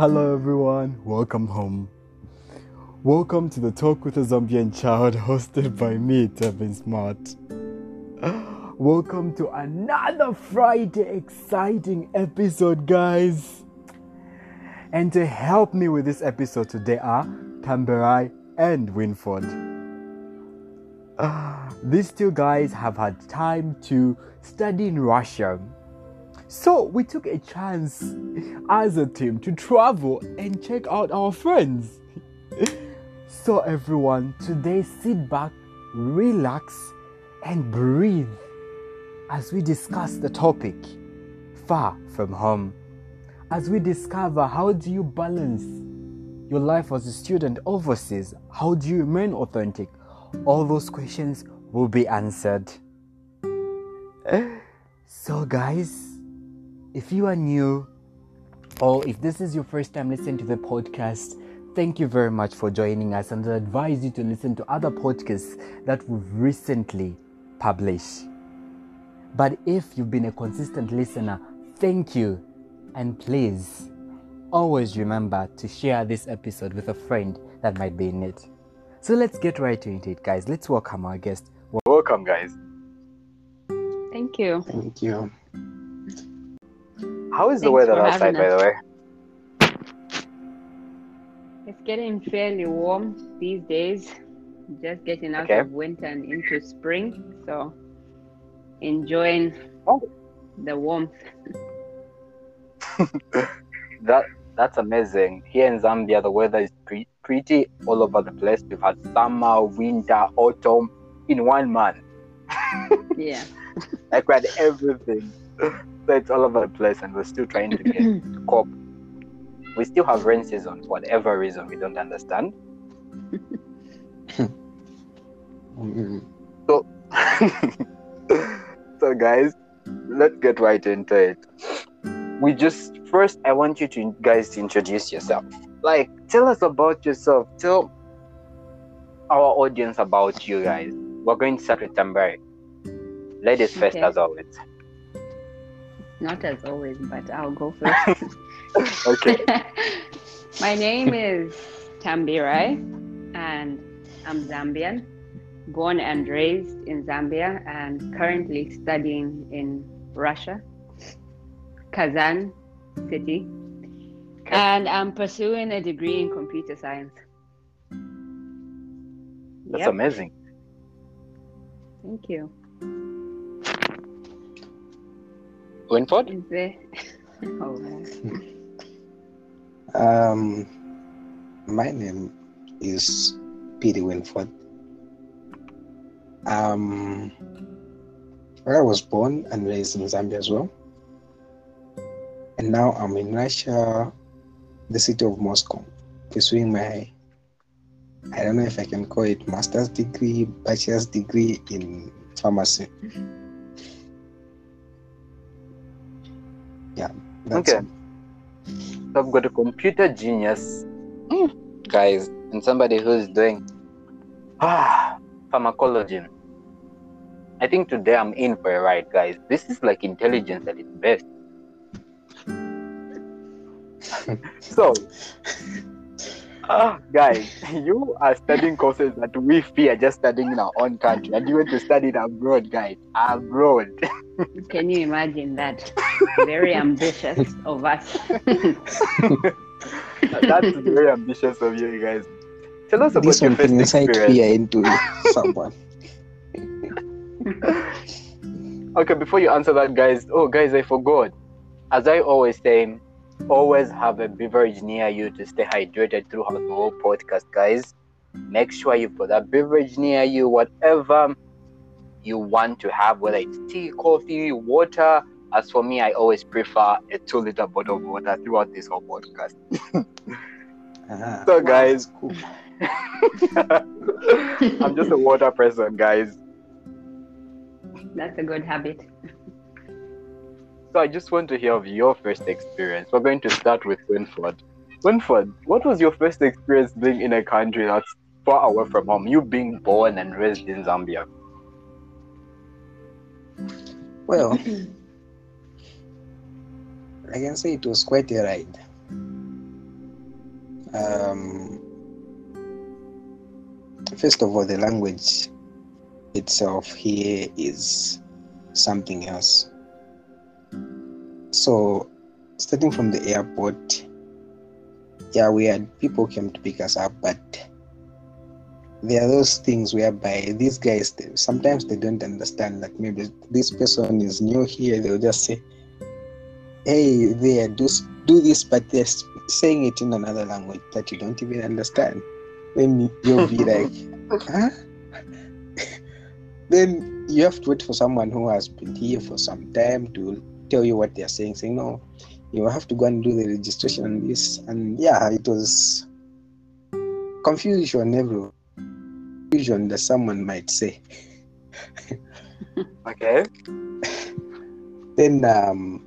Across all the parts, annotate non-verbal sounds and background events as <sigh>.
Hello, everyone. Welcome home. Welcome to the Talk with a Zambian Child, <laughs> hosted by me, Tevin Smart. <gasps> Welcome to another Friday exciting episode, guys. And to help me with this episode today are Tambirai and Winford. <sighs> These two guys have had time to study in Russia. So we took a chance as a team to travel and check out our friends. <laughs> So, everyone, today sit back, relax, and breathe as we discuss the topic far from home. As we discover how do you balance your life as a student overseas? How do you remain authentic? All those questions will be answered. <laughs> So, guys, if you are new or if this is your first time listening to the podcast, thank you very much for joining us and I advise you to listen to other podcasts that we've recently published. But if you've been a consistent listener, thank you. And please always remember to share this episode with a friend that might be in it. So let's get right into it, guys. Let's welcome our guest. Welcome, guys. Thank you. Thank you. How is the weather outside, by the way? It's getting fairly warm these days. Just getting out Okay. of winter and into spring. So enjoying Oh. the warmth. <laughs> That that's amazing. Here in Zambia, the weather is pre- pretty all over the place. We've had summer, winter, autumn in one month. <laughs> Yeah. Like we had everything. So it's all over the place, and we're still trying to get <clears throat> to cope. We still have rain season for whatever reason we don't understand. <laughs> Mm, <laughs> so, guys, let's get right into it. We just first, I want you to guys to introduce yourself. Like, tell us about yourself. Tell our audience about you guys. We're going to start with Tambirai. Ladies first, as always. Not as always, but I'll go <laughs> first. Okay. <laughs> My name is Tambirai, and I'm Zambian, born and raised in Zambia, and currently studying in Russia, Kazan city. And I'm pursuing a degree in computer science. That's Yep, amazing. thank you. Winford? Is there... <laughs> oh, wow. Um, my name is Peter Winford. Um, I was born and raised in Zambia as well. And now I'm in Russia, the city of Moscow, pursuing my, I don't know if I can call it master's degree, bachelor's degree in pharmacy. Yeah. Okay. it. So I've got a computer genius, guys, and somebody who's doing ah pharmacology. I think today I'm in for a ride, guys. This is like intelligence at its best. <laughs> so, ah, guys, <laughs> you are studying courses that we fear just studying in our own country, and you went to study it abroad, guys. Abroad. <laughs> Can you imagine that? Very ambitious of us. <laughs> That's very ambitious of you guys. Tell us about this your one first can incite experience. fear into someone. Okay, before you answer that, guys. Oh, guys, I forgot. As I always say, always have a beverage near you to stay hydrated throughout the whole podcast, guys. Make sure you've got that beverage near you, whatever you want to have, whether it's tea, coffee, water. As for me, I always prefer a two liter bottle of water throughout this whole podcast. <laughs> Ah, So, guys, cool. <laughs> I'm just a water person, guys. That's a good habit. So I just want to hear of your first experience. We're going to start with Winford. Winford, what was your first experience being in a country that's far away from home? You being born and raised in Zambia. Well, I can say it was quite a ride. Um, first of all, the language itself here is something else. So, starting from the airport, yeah, we had people came to pick us up, but there are those things whereby these guys they- sometimes they don't understand that maybe this person is new here. They'll just say, "Hey, there, do do this," but they're saying it in another language that you don't even understand. Then you'll be <laughs> like, "Huh?" <laughs> then you have to wait for someone who has been here for some time to tell you what they're saying. Saying, "No, you have to go and do the registration and this," and yeah, it was confusion everywhere confusion that someone might say. <laughs> Okay. Then, um,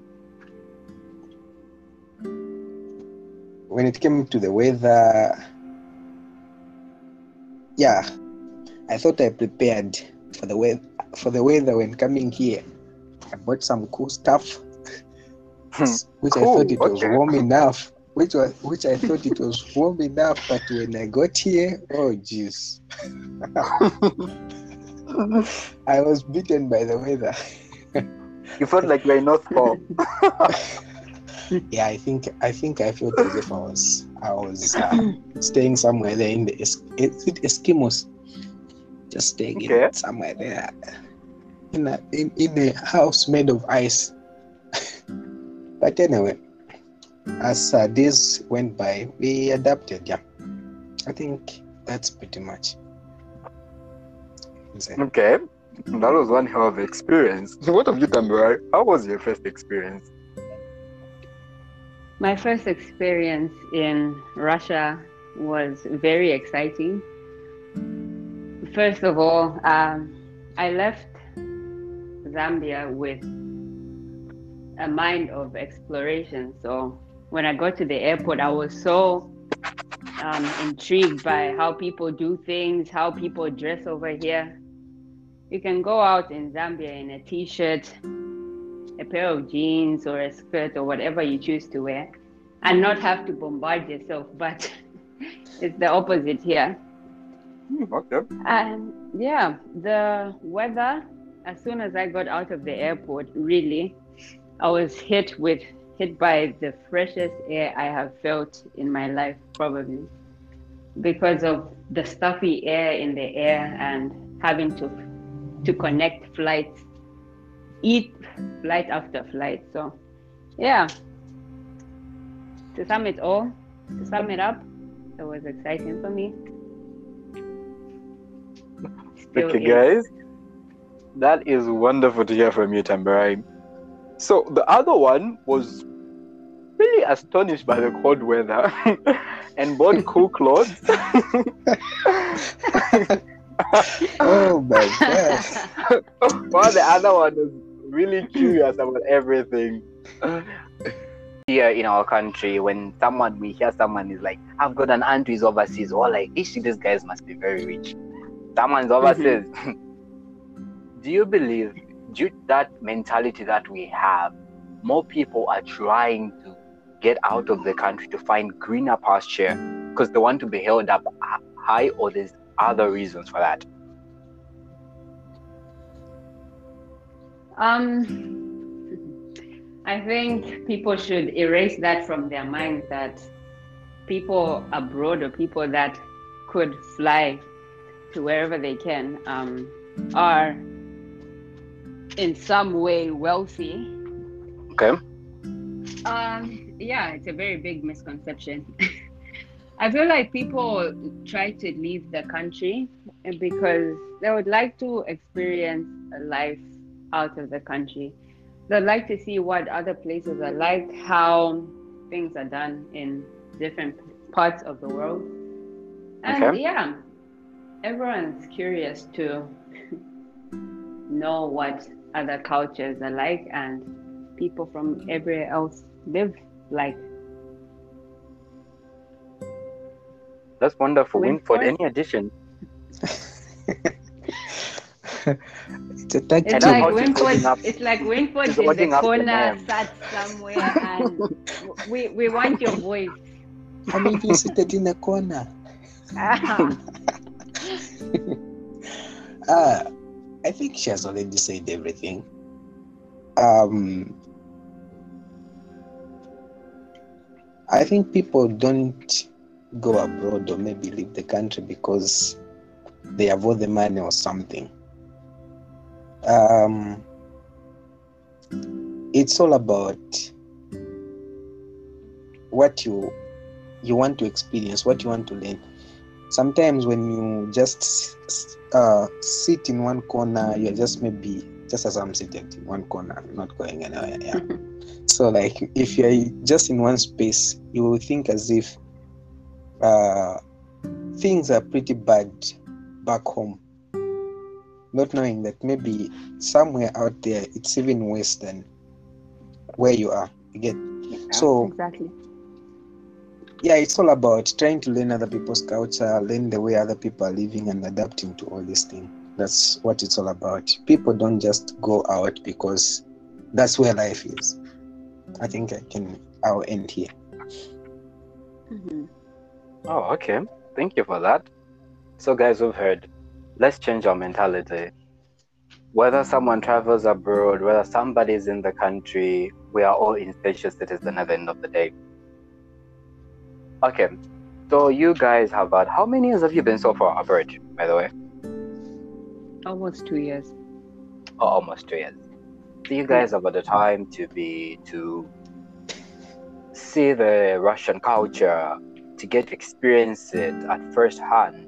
when it came to the weather, yeah, I thought I prepared for the weather for the weather when coming here. I bought some cool stuff, which I thought it was warm enough. Which was which I thought it was warm enough, but when I got here, oh jeez, <laughs> I was beaten by the weather. You felt like you're in North Pole. <laughs> Yeah, I think I think I felt as if I was I was uh, staying somewhere there in the es- is it Eskimos, just staying Okay. in somewhere there in a in, in a house made of ice. <laughs> but anyway, as uh, days went by, we adapted. Yeah, I think that's pretty much. Okay. That was one hell of an experience. What have you done, right? How was your first experience? My first experience in Russia was very exciting. First of all, um, I left Zambia with a mind of exploration. So when I got to the airport, I was so um, intrigued by how people do things, how people dress over here. You can go out in Zambia in a t shirt, a pair of jeans, or a skirt, or whatever you choose to wear, and not have to bombard yourself. <laughs> But it's the opposite here. Hmm, Okay. And yeah, the weather, as soon as I got out of the airport, really, I was hit with hit by the freshest air I have felt in my life, probably because of the stuffy air in the air and having to to connect flights, eat flight after flight. So yeah. To sum it all, to sum it up, it was exciting for me. Still Okay, is. guys. That is wonderful to hear from you, Tambirai. So the other one was really astonished by the cold weather <laughs> and bought cool clothes. <laughs> Oh my god! <laughs> While the other one was really curious about everything. here in our country when someone we hear someone is like i've got an aunt who is overseas or like ish these guys must be very rich someone's mm-hmm. overseas do you believe due to that mentality that we have more people are trying to get out of the country to find greener pasture because they want to be held up high or there's other reasons for that? Um, I think people should erase that from their minds that people abroad or people that could fly to wherever they can um, are in some way wealthy. okay Um, yeah, it's a very big misconception. <laughs> I feel like people try to leave the country because they would like to experience a life out of the country. They'd like to see what other places are like, how things are done in different parts of the world. And Okay. yeah, everyone's curious to <laughs> know what other cultures alike and people from everywhere else live like. that's wonderful Winford? winford any addition It's a tag It's And team. how like she's holding Winford. It's like Winford she's in the corner, sat somewhere, and we we want your voice. I'm even seated in a corner. Uh, <laughs> I think she has already said everything. Um, I think people don't go abroad or maybe leave the country because they have all the money or something. Um, it's all about what you you want to experience, what you want to learn. Sometimes when you just uh, sit in one corner, you're just maybe just as I'm sitting in one corner, not going anywhere. Yeah. <laughs> so like if you're just in one space, you will think as if uh, things are pretty bad back home. Not knowing that maybe somewhere out there it's even worse than where you are. You get so exactly. Yeah, it's all about trying to learn other people's culture, learn the way other people are living, and adapting to all these things. That's what it's all about. People don't just go out because that's where life is. I think I can. I'll end here. Mhm. Oh, okay. Thank you for that. So, guys, we've heard. Let's change our mentality. Whether someone travels abroad, whether somebody's in the country, we are all infectious citizens at the end of the day. Okay. So, you guys have had how many years have you been so far abroad, by the way? Almost two years. Oh, almost two years. So, you guys have had the time to be to see the Russian culture, to get to experience it at first hand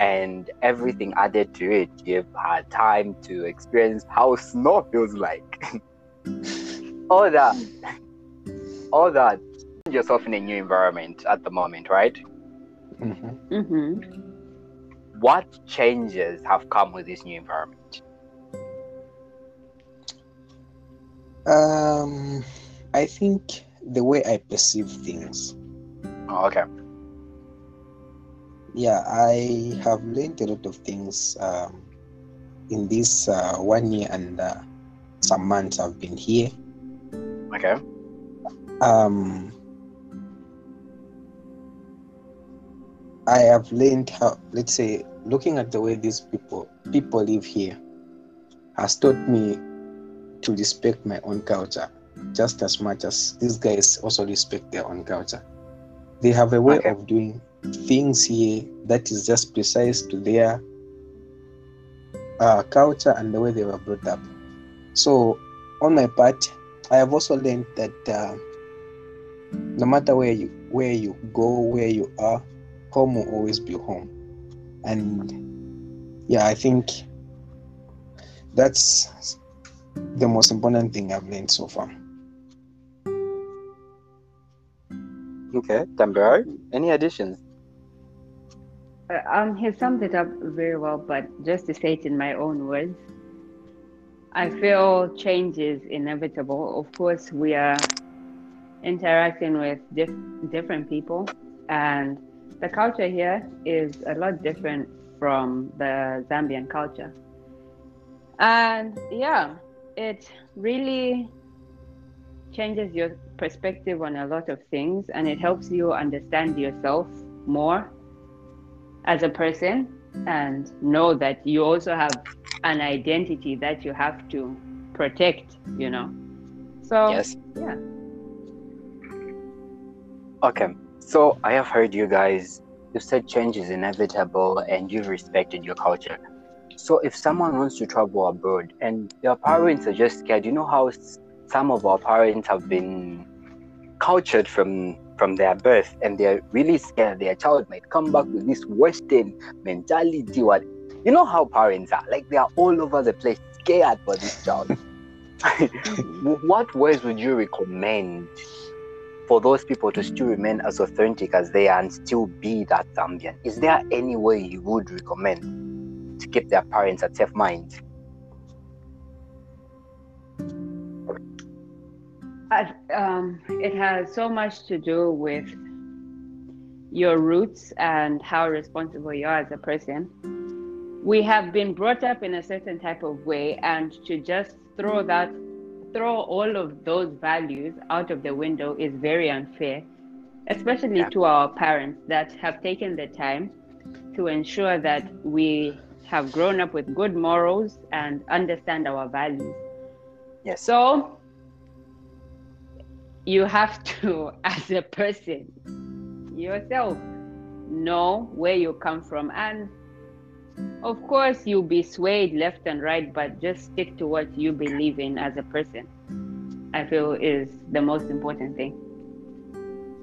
and everything added to it you've had time to experience how snow feels like <laughs> all that <laughs> all that Find yourself in a new environment at the moment right Mhm. Mm-hmm. what changes have come with this new environment Um, I think the way I perceive things. oh, okay Yeah, I have learned a lot of things um, in this uh, one year and uh, some months I've been here. okay Um, I have learned how, let's say, looking at the way these people people live here, has taught me to respect my own culture just as much as these guys also respect their own culture. They have a way Okay. of doing things here that is just precise to their uh, culture and the way they were brought up. So, on my part, I have also learned that uh, no matter where you where you go, where you are, home will always be home. And yeah, I think that's the most important thing I've learned so far. okay Tambirai, any additions Uh, um, he summed it up very well, but just to say it in my own words, I feel change is inevitable. Of course, we are interacting with diff- different people, and the culture here is a lot different from the Zambian culture. And yeah, it really changes your perspective on a lot of things, and it helps you understand yourself more as a person and know that you also have an identity that you have to protect, you know. So yes yeah. Okay, so I have heard you guys. You said change is inevitable, and you've respected your culture. So if someone wants to travel abroad and their parents are just scared, you know how some of our parents have been cultured from from their birth, and they're really scared their child might come back with this Western mentality. What you know how parents are like they are all over the place, scared for this child. <laughs> what words would you recommend for those people to still remain as authentic as they are and still be that Zambian? Is there any way you would recommend to keep their parents at safe mind? Um, it has so much to do with your roots and how responsible you are as a person. We have been brought up in a certain type of way, and to just throw that, throw all of those values out of the window is very unfair. especially Yeah. to our parents that have taken the time to ensure that we have grown up with good morals and understand our values. Yes. So you have to, <laughs> as a person, yourself, know where you come from. And of course, you'll be swayed left and right, but just stick to what you believe in as a person. I feel is the most important thing.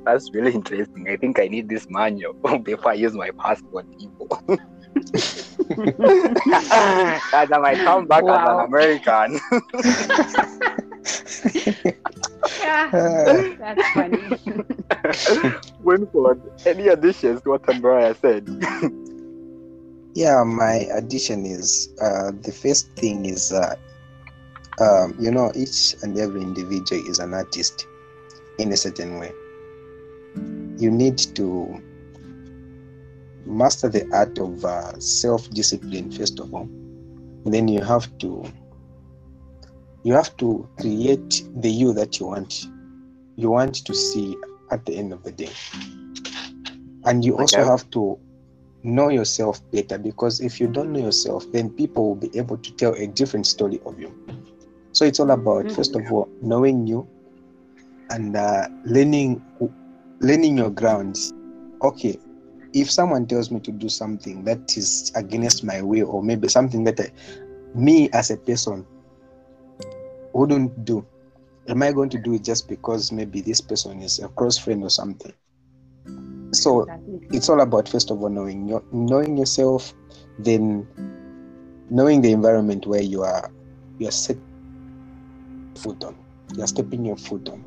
That's really interesting. I think I need this manual <laughs> before I use my passport, people. <laughs> and I might come back Wow. as an American. Yeah, Ah, that's funny. <laughs> Winford, any additions to what Tambirai said? Yeah, my addition is uh, the first thing is uh, um, you know each and every individual is an artist in a certain way. You need to master the art of uh, self-discipline first of all. Then you have to you have to create the you that you want you want to see at the end of the day and you also Okay. have to know yourself better because if you don't know yourself then people will be able to tell a different story of you. So it's all about Mhm. first of all knowing you and uh, learning learning your grounds. Okay if someone tells me to do something that is against my will or maybe something that I, me as a person wouldn't do am i going to do it just because maybe this person is a close friend or something so Exactly. it's all about first of all knowing your, knowing yourself then knowing the environment where you are you are set foot on you're stepping your foot on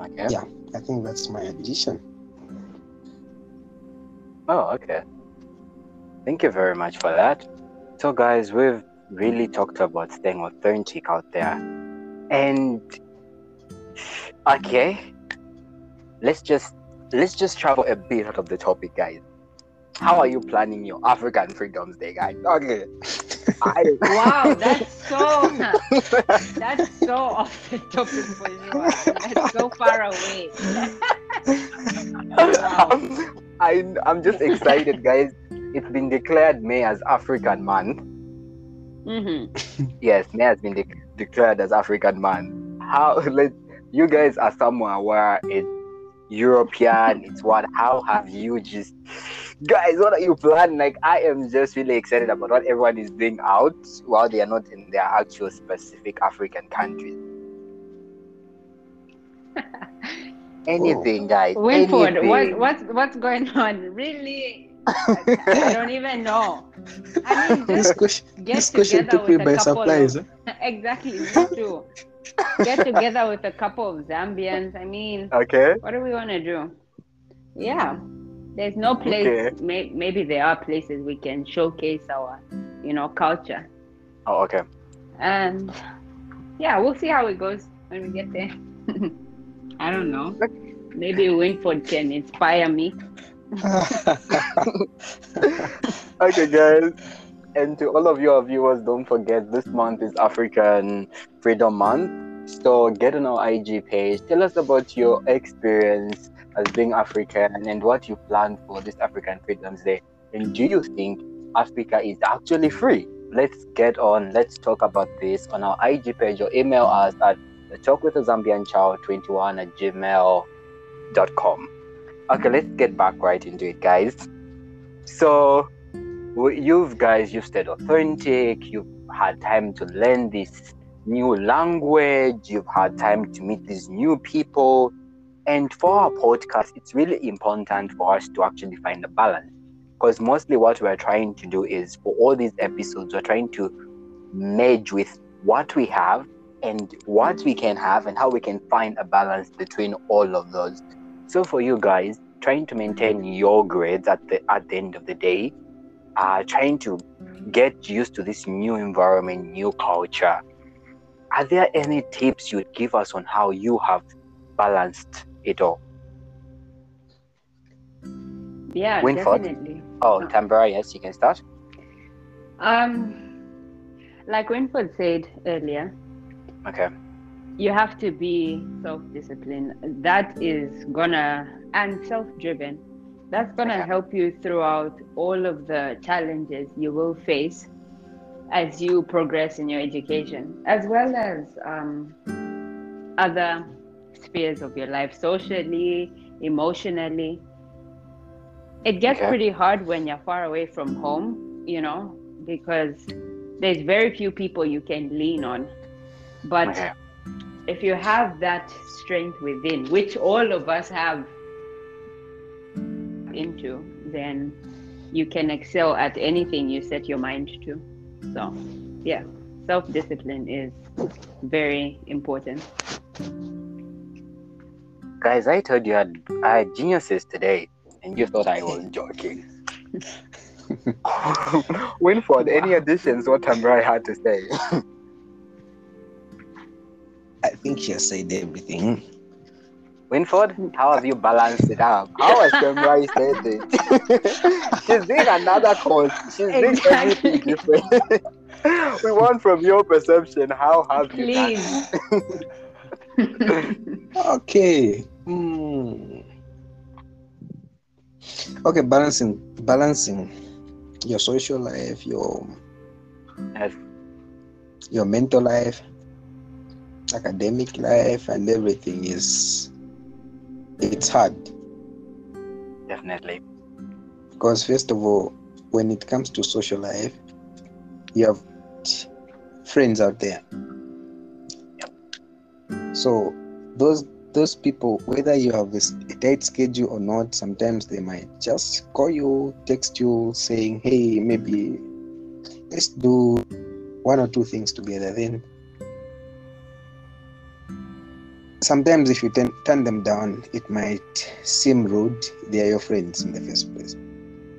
Okay. Yeah. i think that's my addition Oh, okay. Thank you very much for that. So, guys, we've really talked about staying authentic out there. And okay, let's just let's just travel a bit out of the topic, guys. How are you planning your African Freedoms Day, guys? Okay. I, Wow, that's so <laughs> that's so off the topic for you. That's so far away. I, I'm just excited, guys. It's been declared May as African Month. hmm Yes, May has been de- declared as African Month. How <laughs> let you guys are somewhere where it's European, it's what? How have you just guys? What are you planning? Like, I am just really excited about what everyone is doing out while they are not in their actual specific African countries. <laughs> Anything, guys. Winford, anything. what what's what's going on? Really? I, I don't even know. I mean, this question get this question together took me with by a couple surprise of eh? <laughs> exactly me too. Get together with a couple of Zambians. I mean, Okay. what do we want to do? Yeah, there's no place. Okay. May, maybe there are places we can showcase our, you know, culture. Oh, okay. And yeah, we'll see how it goes when we get there. <laughs> I don't know. Maybe Winford can inspire me. <laughs> okay, guys. And to all of your viewers, don't forget this month is African Freedom Month. So get on our IG page. Tell us about your experience as being African and what you plan for this African Freedoms Day. And do you think Africa is actually free? Let's get on. Let's talk about this on our IG page or email us at the talk with a Zambian child 21 at gmail.com. Okay, let's get back right into it, guys. So, you've guys, you've stayed authentic, you've had time to learn this new language, you've had time to meet these new people. And for our podcast, it's really important for us to actually find a balance. Because mostly what we're trying to do is for all these episodes, we're trying to merge with what we have and what we can have and how we can find a balance between all of those. So for you guys, trying to maintain your grades at the at the end of the day, uh, trying to get used to this new environment, new culture. Are there any tips you'd give us on how you have balanced it all? Yeah, Winford? definitely. Oh, Tambara, yes, you can start. Um, like Winford said earlier, Okay. you have to be self-disciplined. That is gonna and self-driven. That's gonna help you throughout all of the challenges you will face as you progress in your education, as well as um, other spheres of your life, socially, emotionally. It gets Okay. pretty hard when you're far away from home, you know, because there's very few people you can lean on. But Okay. if you have that strength within, which all of us have into, then you can excel at anything you set your mind to. So, yeah, self discipline is very important. Guys, I told you I had, I had geniuses today, and you thought I was <laughs> joking. <laughs> Winford, any additions? What Tambirai had to say? I think she has said everything. Winford, how have you balanced it out? How has Tambirai said it? <laughs> She's doing another course. She's doing Exactly. everything different. <laughs> we want from your perception. How have you done? Please. <laughs> Okay. Hmm. Okay, balancing balancing your social life, your Yes. your mental life, academic life, and everything is it's hard Definitely. because first of all, when it comes to social life, you have friends out there. Yep. So those those people, whether you have a tight schedule or not, sometimes they might just call you, text you, saying, "Hey, maybe let's do one or two things together." Then sometimes, if you turn, turn them down, it might seem rude. They are your friends in the first place.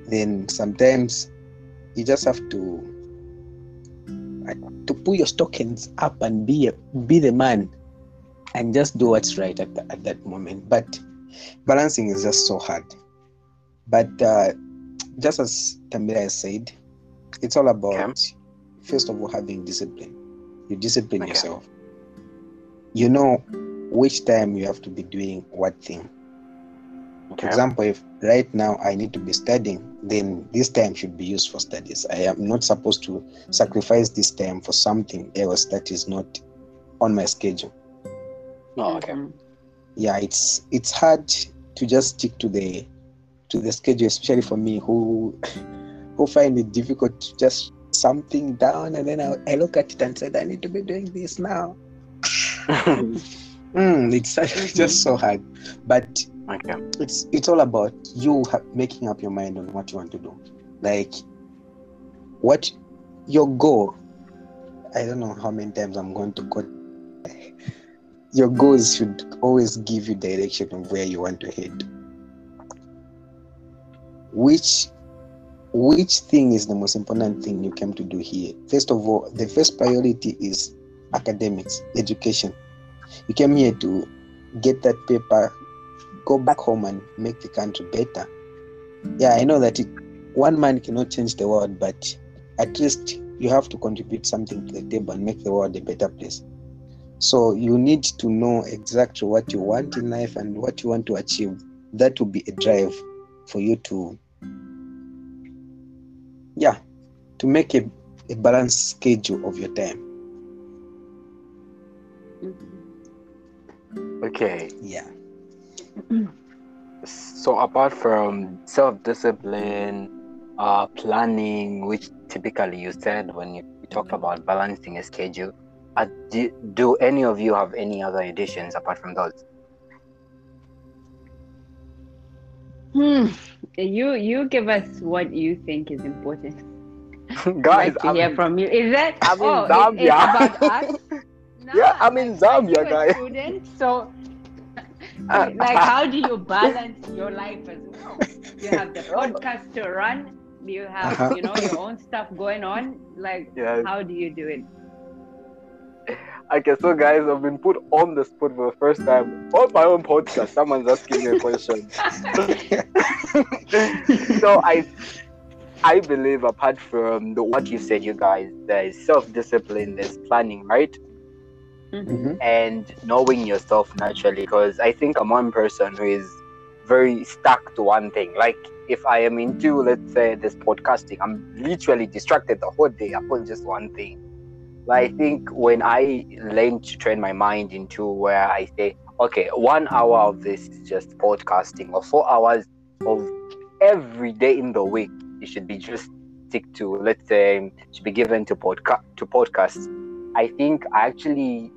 Then sometimes you just have to to put your stockings up and be a, be the man and just do what's right at, the, at that moment. But balancing is just so hard. But uh, just as Tamira said, it's all about first of all having discipline. You discipline Okay. yourself. You know which time you have to be doing what thing. For example, if right now I need to be studying, then this time should be used for studies. I am not supposed to sacrifice this time for something else that is not on my schedule. Oh, okay. Yeah, it's it's hard to just stick to the to the schedule, especially for me who <laughs> who find it difficult to just something down and then I, I look at it and said I need to be doing this now. <laughs> Mm, it's <laughs> just so hard, but okay. it's it's all about you ha- making up your mind on what you want to do. Like what your goal i don't know how many times i'm going to go. your goals should always give you direction of where you want to head. Which which thing is the most important thing you came to do here? First of all the first priority is academics education you came here to get that paper go back home and make the country better. Yeah, I know that it, one man cannot change the world, but at least you have to contribute something to the table and make the world a better place. So you need to know exactly what you want in life and what you want to achieve. That will be a drive for you to, yeah, to make a, a balanced schedule of your time. Mhm. Okay. Yeah. So apart from self-discipline, uh, planning, which typically you said when you, you talked about balancing a schedule, uh, do, do any of you have any other additions apart from those? Hmm. You you give us what you think is important. <laughs> Guys, like to I'm, hear from you. Is that I'm in oh, it- it's about us? <laughs> Yeah, I'm in Zambia, are you a guys. Student, so <laughs> like how do you balance your life as well? You have the <laughs> podcast to run. You have Uh-huh. you know your own stuff going on. Like Yes. how do you do it? Okay, so guys, I've been put on the spot for the first time on my own podcast. Someone's asking me a question. <laughs> so I I believe apart from the what you said, you guys, there is self-discipline, there's planning, right? Mhm. and knowing yourself naturally because i think i'm one person who is very stuck to one thing. Like if i am into let's say this podcasting i'm literally distracted the whole day upon just one thing. But i think when i learn to train my mind into where i say okay one hour of this is just podcasting or four hours of every day in the week it should be just stick to let's say should be given to podcast to podcasts. I think i actually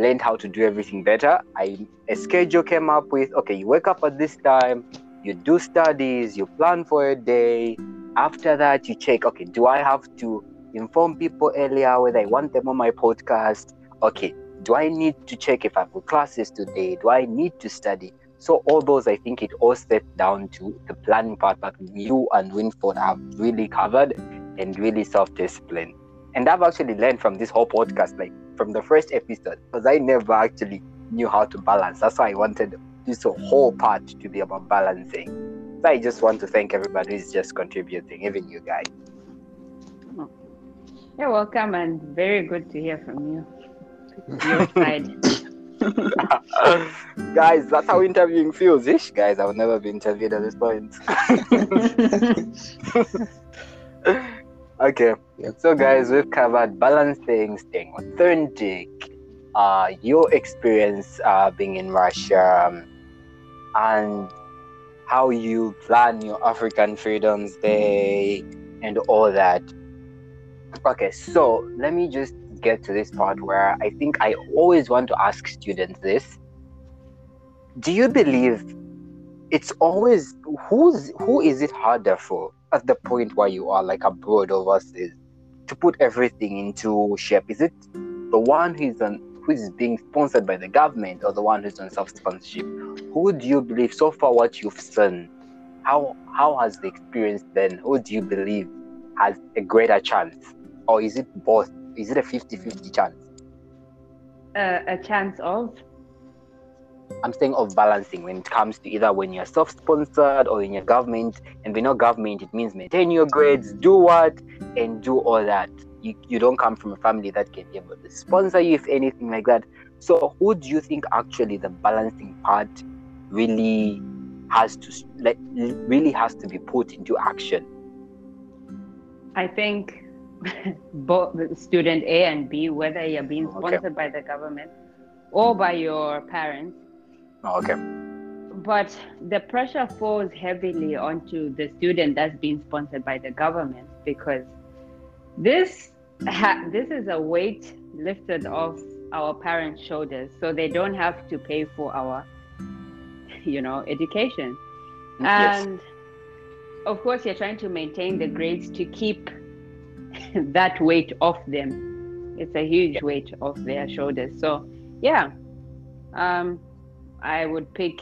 learned how to do everything better. I a schedule came up with okay, you wake up at this time, you do studies, you plan for a day. After that, you check okay, do I have to inform people earlier whether I want them on my podcast? Okay, do I need to check if I've got classes today? Do I need to study? So all those, I think it all steps down to the planning part that you and Winford have really covered and really self-discipline. And I've actually learned from this whole podcast, like from the first episode, because I never actually knew how to balance. That's why I wanted this whole part to be about balancing. So I just want to thank everybody who's just contributing, even you guys. You're welcome and very good to hear from you. <laughs> Your side. <laughs> guys, that's how interviewing feels. Ish, guys, I've never been interviewed at this point. <laughs> okay, Yep. so guys, we've covered balancing, staying authentic, uh, your experience uh, being in Russia, um, and how you plan your African Freedoms Day and all that. Okay, so let me just get to this part where I think I always want to ask students this. Do you believe it's always who's who is it harder for at the point where you are like abroad overseas to put everything into shape? Is it the one who's on who is being sponsored by the government or the one who's on self-sponsorship? Who do you believe so far what you've seen? How how has the experience been? Who do you believe has a greater chance? Or is it both? Is it a 50-50 chance? uh, a chance of I'm saying of balancing when it comes to either when you're self-sponsored or in your government. And we know government, it means maintain your grades, do what, and do all that. You, you don't come from a family that can be able to sponsor you if anything like that. So who do you think actually the balancing part really has to like really has to be put into action? I think <laughs> both student A and B, whether you're being Okay. sponsored by the government or by your parents, okay. but the pressure falls heavily onto the student that's being sponsored by the government because this ha- this is a weight lifted off our parents' shoulders, so they don't have to pay for our, you know, education. Yes. And of course, you're trying to maintain the grades to keep <laughs> that weight off them. It's a huge weight off their shoulders. So, yeah, um, I would pick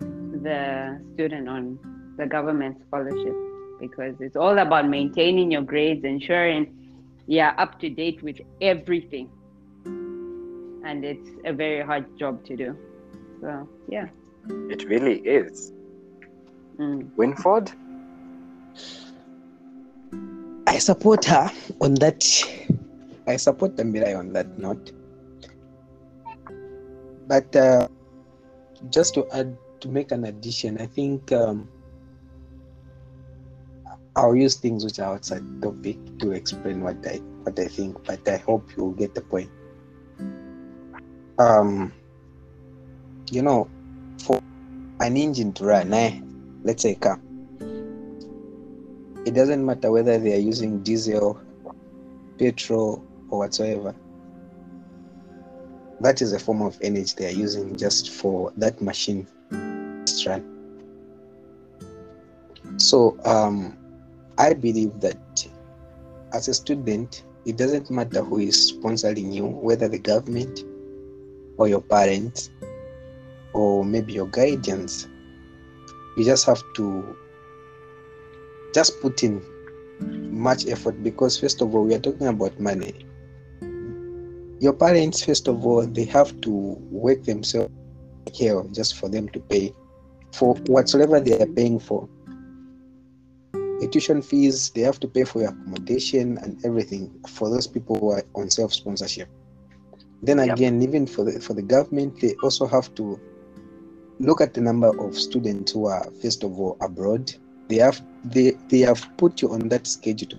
the student on the government scholarship because it's all about maintaining your grades, ensuring you're up to date with everything. And it's a very hard job to do. So, yeah. It really is. Mm. Winford? I support her on that. I support Tambirai on that note. But uh, just to add, to make an addition, I think um, I'll use things which are outside topic to explain what I what I think. But I hope you'll get the point. Um, you know, for an engine to run, eh, let's say a car it doesn't matter whether they are using diesel, petrol, or whatsoever. That is a form of energy they are using just for that machine run. So um, I believe that as a student, it doesn't matter who is sponsoring you, whether the government or your parents or maybe your guardians. You just have to just put in much effort because first of all we are talking about money your parents first of all they have to work themselves here just for them to pay for whatsoever they are paying for the tuition fees they have to pay for your accommodation and everything for those people who are on self-sponsorship Then Yep. again, even for the for the government, they also have to look at the number of students who are first of all abroad. They have they they have put you on that schedule.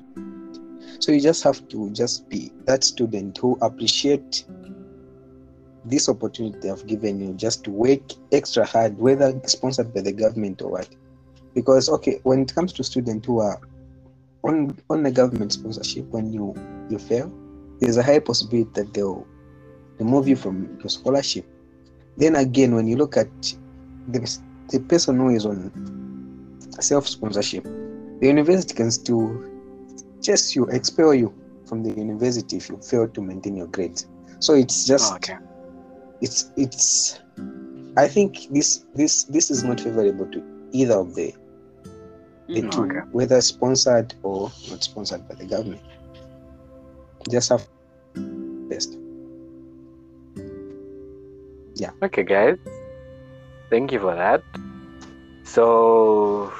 So you just have to just be that student who appreciate this opportunity they have given you just to work extra hard, whether sponsored by the government or what. Because okay, when it comes to students who are on on the government sponsorship, when you you fail, there's a high possibility that they'll remove you from your scholarship. Then again, when you look at the, the person who is on self sponsorship, the university can still chase you, expel you from the university if you fail to maintain your grades. So it's just okay. it's it's I think this this this is not favorable to either of the the Mhm. two, Okay. whether sponsored or not sponsored by the government. Just have best. Yeah. Okay, guys. Thank you for that. So,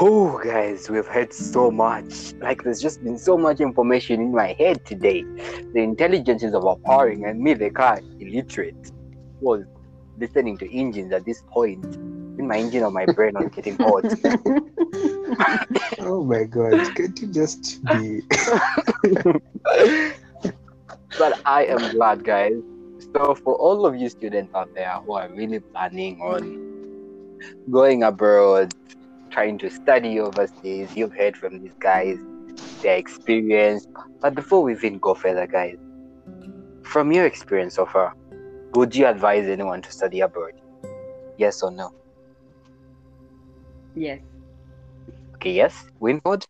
oh, guys, we've heard so much. Like, there's just been so much information in my head today. The intelligence is overpowering, and me, the car illiterate, was listening to engines at this point. In my engine of my brain was getting hot. <laughs> Oh my god, can't you just be <laughs> but I am glad, guys. So, for all of you students out there who are really planning on going abroad, trying to study overseas, you've heard from these guys, their experience. But before we even go further, guys, from your experience so far, would you advise anyone to study abroad? Yes or no? yes. Okay, yes. Winford?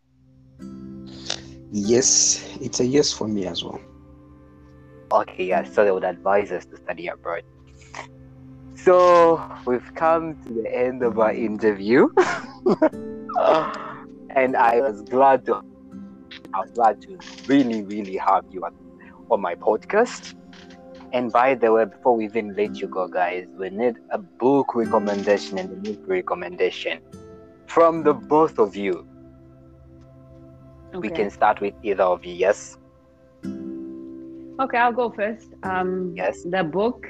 Yes, it's a yes for me as well. Okay, yeah, so they would advise us to study abroad. So we've come to the end of our interview. <laughs> and I was glad to I was glad to really, really have you on, on my podcast. And by the way, before we even let you go, guys, we need a book recommendation and a movie recommendation from the both of you. Okay. We can start with either of you, yes? Okay, I'll go first. Um, Yes. The book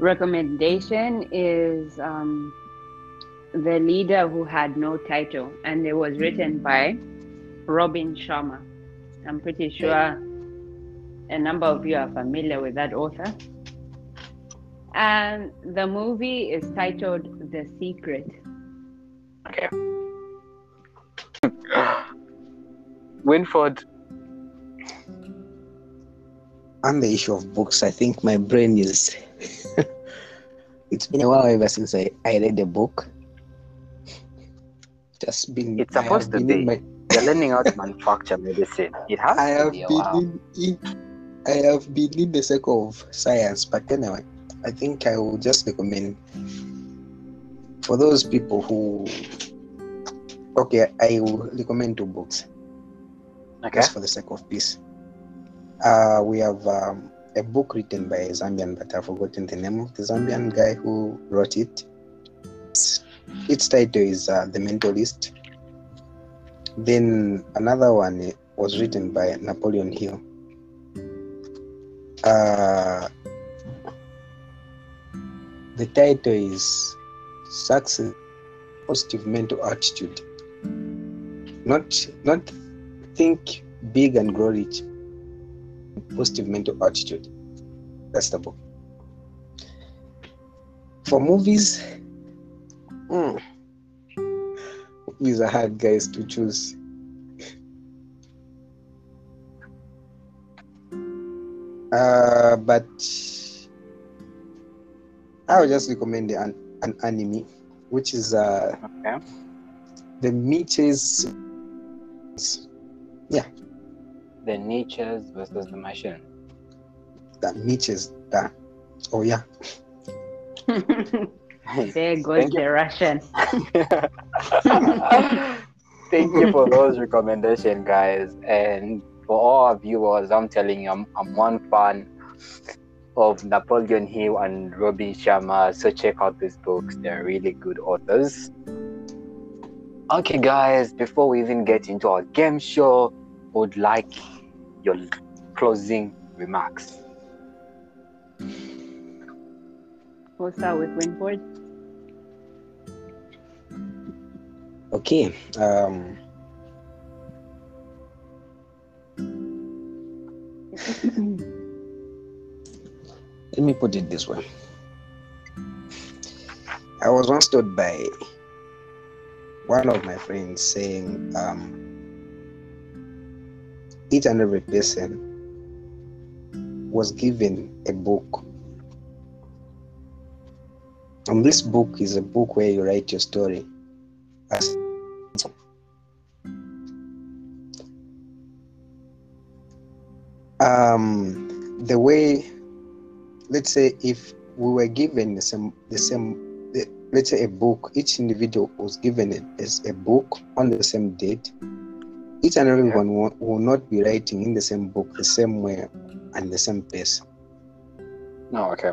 recommendation is um, The Leader Who Had No Title, and it was written by Robin Sharma. I'm pretty sure a number of you are familiar with that author. And the movie is titled The Secret. Okay. <sighs> Winford, On the issue of books, I think my brain is it's been a while ever since I, I read a book. Just been It's supposed to be. my you're learning how to manufacture medicine. It has <laughs> I have be been in, in I have been in the circle of science, but anyway, I think I will just recommend for those people who okay, I will recommend two books Okay. just for the sake of peace. Uh, we have um, a book written by a Zambian, but I've forgotten the name of the Zambian guy who wrote it. Its, its title is uh, The Mentalist. Then another one was written by Napoleon Hill. Uh, the title is Success Positive Mental Attitude. Not not think big and grow rich. Positive mental attitude. That's the book. For movies, hmm, movies are hard, guys, to choose. Uh, but I would just recommend an, an anime, which is uh, Okay. the Mitches. The Natures versus the Machine. The Mitches. That. Oh yeah. <laughs> there goes Thank you. the Russian. <laughs> Thank you for those recommendations, guys. And for all our viewers, I'm telling you, I'm, I'm one fan of Napoleon Hill and Robin Sharma. So check out these books. They're really good authors. Okay, guys, before we even get into our game show, would like your closing remarks. We'll start with Winford. Okay. Um, <laughs> let me put it this way. I was once told by one of my friends saying, um, each and every person was given a book. And this book is a book where you write your story. As um, the way, let's say, if we were given the same, the same, the, let's say, a book, each individual was given as a book on the same date. Each and every one will, will not be writing in the same book the same way and the same pace. No, okay.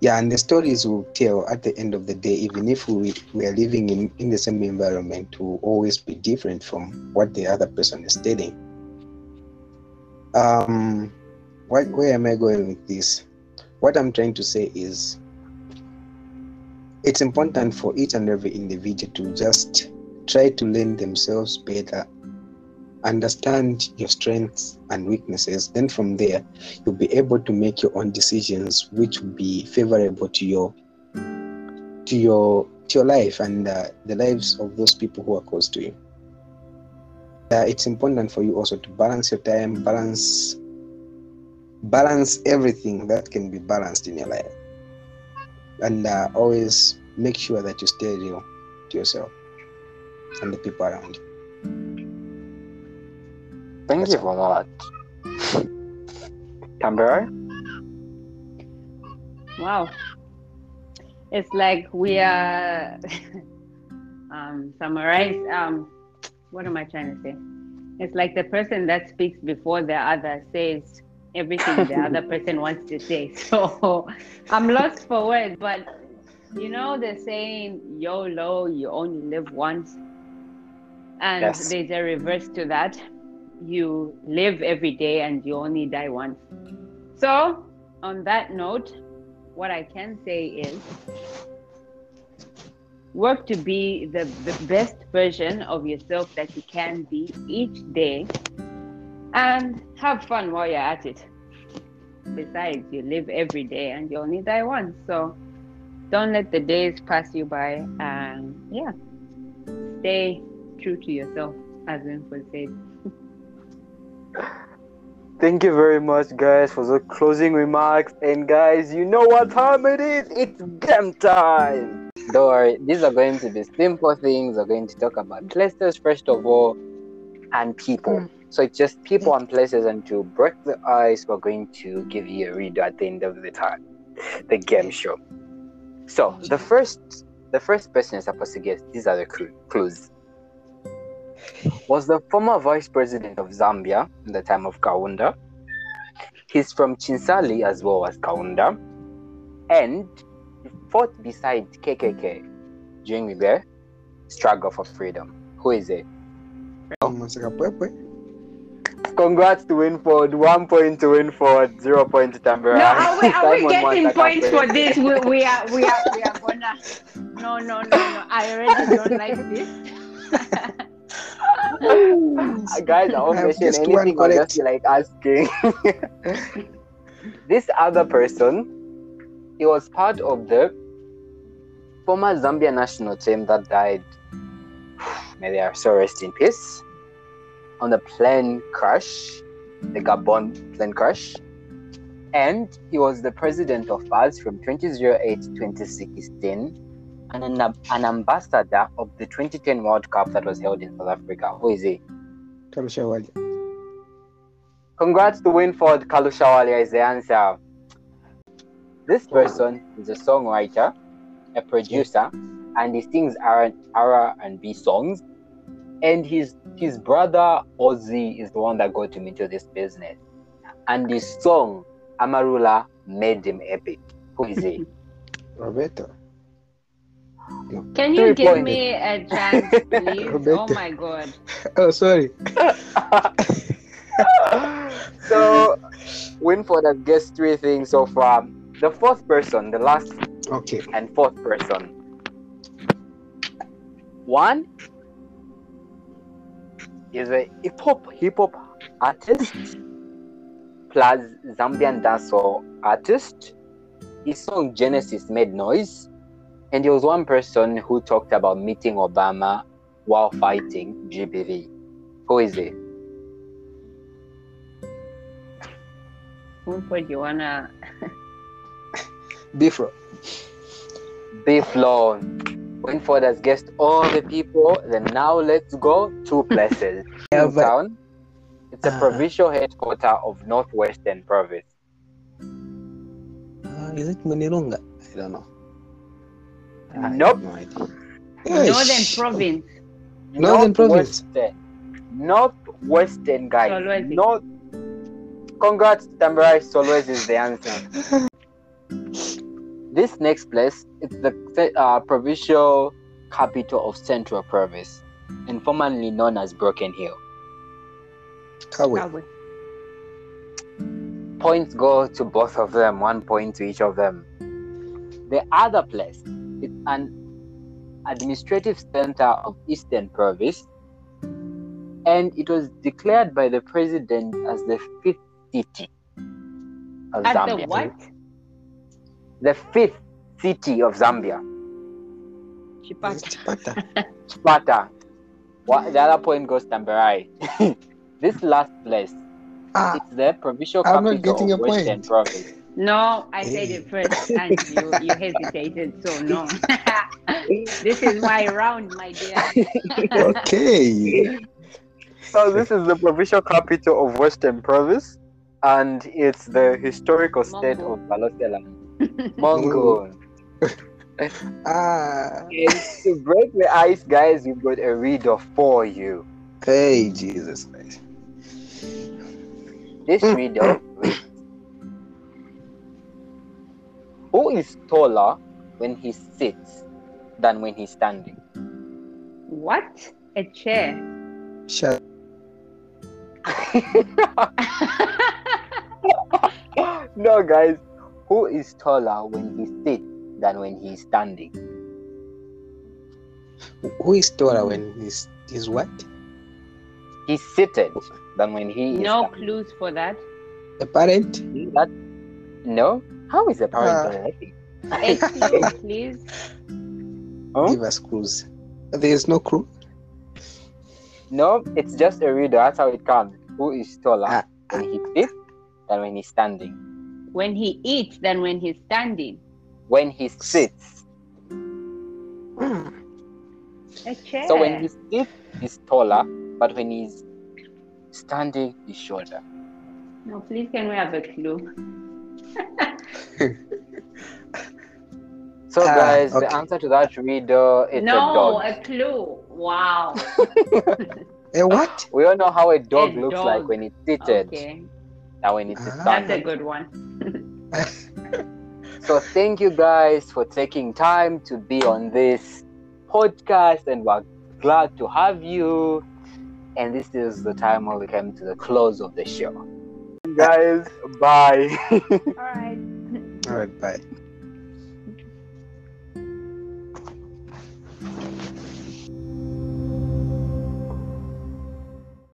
Yeah, and the stories will tell at the end of the day, even if we, we are living in, in the same environment, will always be different from what the other person is telling. Um, what, where am I going with this? What I'm trying to say is it's important for each and every individual to just try to learn themselves better, understand your strengths and weaknesses. Then from there, you'll be able to make your own decisions which will be favorable to your to your to your life and uh, the lives of those people who are close to you uh, it's important for you also to balance your time balance balance everything that can be balanced in your life and uh, always make sure that you stay real to yourself and the people around you Thank That's you for that. Tambirai? Wow. It's like we are <laughs> um summarize um what am I trying to say? It's like the person that speaks before the other says everything the other <laughs> person wants to say. <laughs> So I'm lost for words, but you know the saying YOLO, you only live once. And Yes. there's a reverse to that. You live every day and you only die once. So on that note, what I can say is work to be the, the best version of yourself that you can be each day and have fun while you're at it. Besides, you live every day and you only die once. So don't let the days pass you by and yeah, stay true to yourself, as Winford said. Thank you very much, guys, for the closing remarks. And guys, you know what time it is? It's game time. Don't worry, these are going to be simple things. We're going to talk about places first of all, and people. Mm. So it's just people and places, and to break the ice, we're going to give you a read at the end of the time, the game show. So the first, the first person is supposed to guess. These are the clues. Was the former vice president of Zambia in the time of Kaunda. He's from Chinsali as well as Kaunda, and he fought beside KKK during the struggle for freedom. Who is it? Oh, Mwansa Kapwepwe. Congrats to Winford. One point to Winford. Zero point to Tambirai. No, are we, are we getting points for this? We, we are we are we are gonna. No, no, no, no. I already don't like this. <laughs> <laughs> Guys, I won't I've mention one anything. Just correct. like asking. <laughs> this other mm. person, he was part of the former Zambia national team that died. <sighs> May their soul rest in peace. On the plane crash, the Gabon plane crash. And he was the president of us from 2008 to 2016 and an, an ambassador of the 2010 World Cup that was held in South Africa. Who is he? Kalusha Bwalya. Congrats to Winford Kalusha Bwalya is the answer. This person is a songwriter, a producer, and he sings R and B songs. And his his brother Ozzy is the one that got him into this business. And his song Amarula made him epic. Who is he? <laughs> Roberto. Can you give points. me a chance, <laughs> please? oh my god. <laughs> Oh, sorry. <laughs> so Winford has guessed three things so far. The fourth person, the last Okay. and fourth person. One is a hip hop hip hop artist plus Zambian dancehall artist. His song Genesis made noise, and there was one person who talked about meeting Obama while fighting GBV. Who is it? Winford, you wanna? B Flow. Beef Law. Winford has guessed all the people. Then now let's go two <laughs> places. Yeah, but- Town. It's a Ah. provincial headquarter of Northwestern Province. Uh, is it Mwinilunga? I don't know. I have Nope. No idea. Northern Eish. Province. Northern Province. Northwestern. Northwestern, guys. Solwezi. North. Congrats, Tambirai. Solwezi is the answer. <laughs> this next place, it's the uh, provincial capital of Central Province, and formerly known as Broken Hill. Kawe. Kabwe. points go to both of them, one point to each of them. The other place, it's an administrative center of Eastern Province, and it was declared by the president as the fifth city of At Zambia. the what? The fifth city of Zambia. Chipata. Chipata. <laughs> Sparta. What, the other point goes Tambirai. <laughs> this last place, Ah, it's the provincial I'm not capital getting of Western point. Province. No, I eh. said it first, <laughs> and you you hesitated. So no. <laughs> this is my round, my dear. <laughs> okay. So this is the provincial capital of Western Province, and it's the mm. historical state Mongu. of Barotseland. Mongu. Ah, to break the ice, guys, we've got a reader for you. hey, Jesus Christ. This hmm. reader Who is taller when he sits than when he's standing? What? A chair. Shut. <laughs> no, guys. Who is taller when he sits than when he's standing? Who is taller when he's he's what? He's seated than when he is no clues for that. A parent? That no? How is a parent Ah. already? A please. Huh? Give us clues. There is no clue. No, it's just a reader. That's how it comes. Who is taller Ah, when he sits than when he's standing? When he eats than when he's standing. When he sits. Hmm. A chair. So when he sits, he's taller, but when he's standing, he's shorter. No, please can we have a clue? <laughs> <laughs> So, Ah, guys, okay. the answer to that reader is a no, dog. a clue. Wow. <laughs> A what? We all know how a dog A looks dog. like when it's seated Okay, and when it's Ah. that's a good one. <laughs> So thank you guys for taking time to be on this podcast and we're glad to have you. And this is the time where we come to the close of the show. Guys, bye. All right. All right, bye.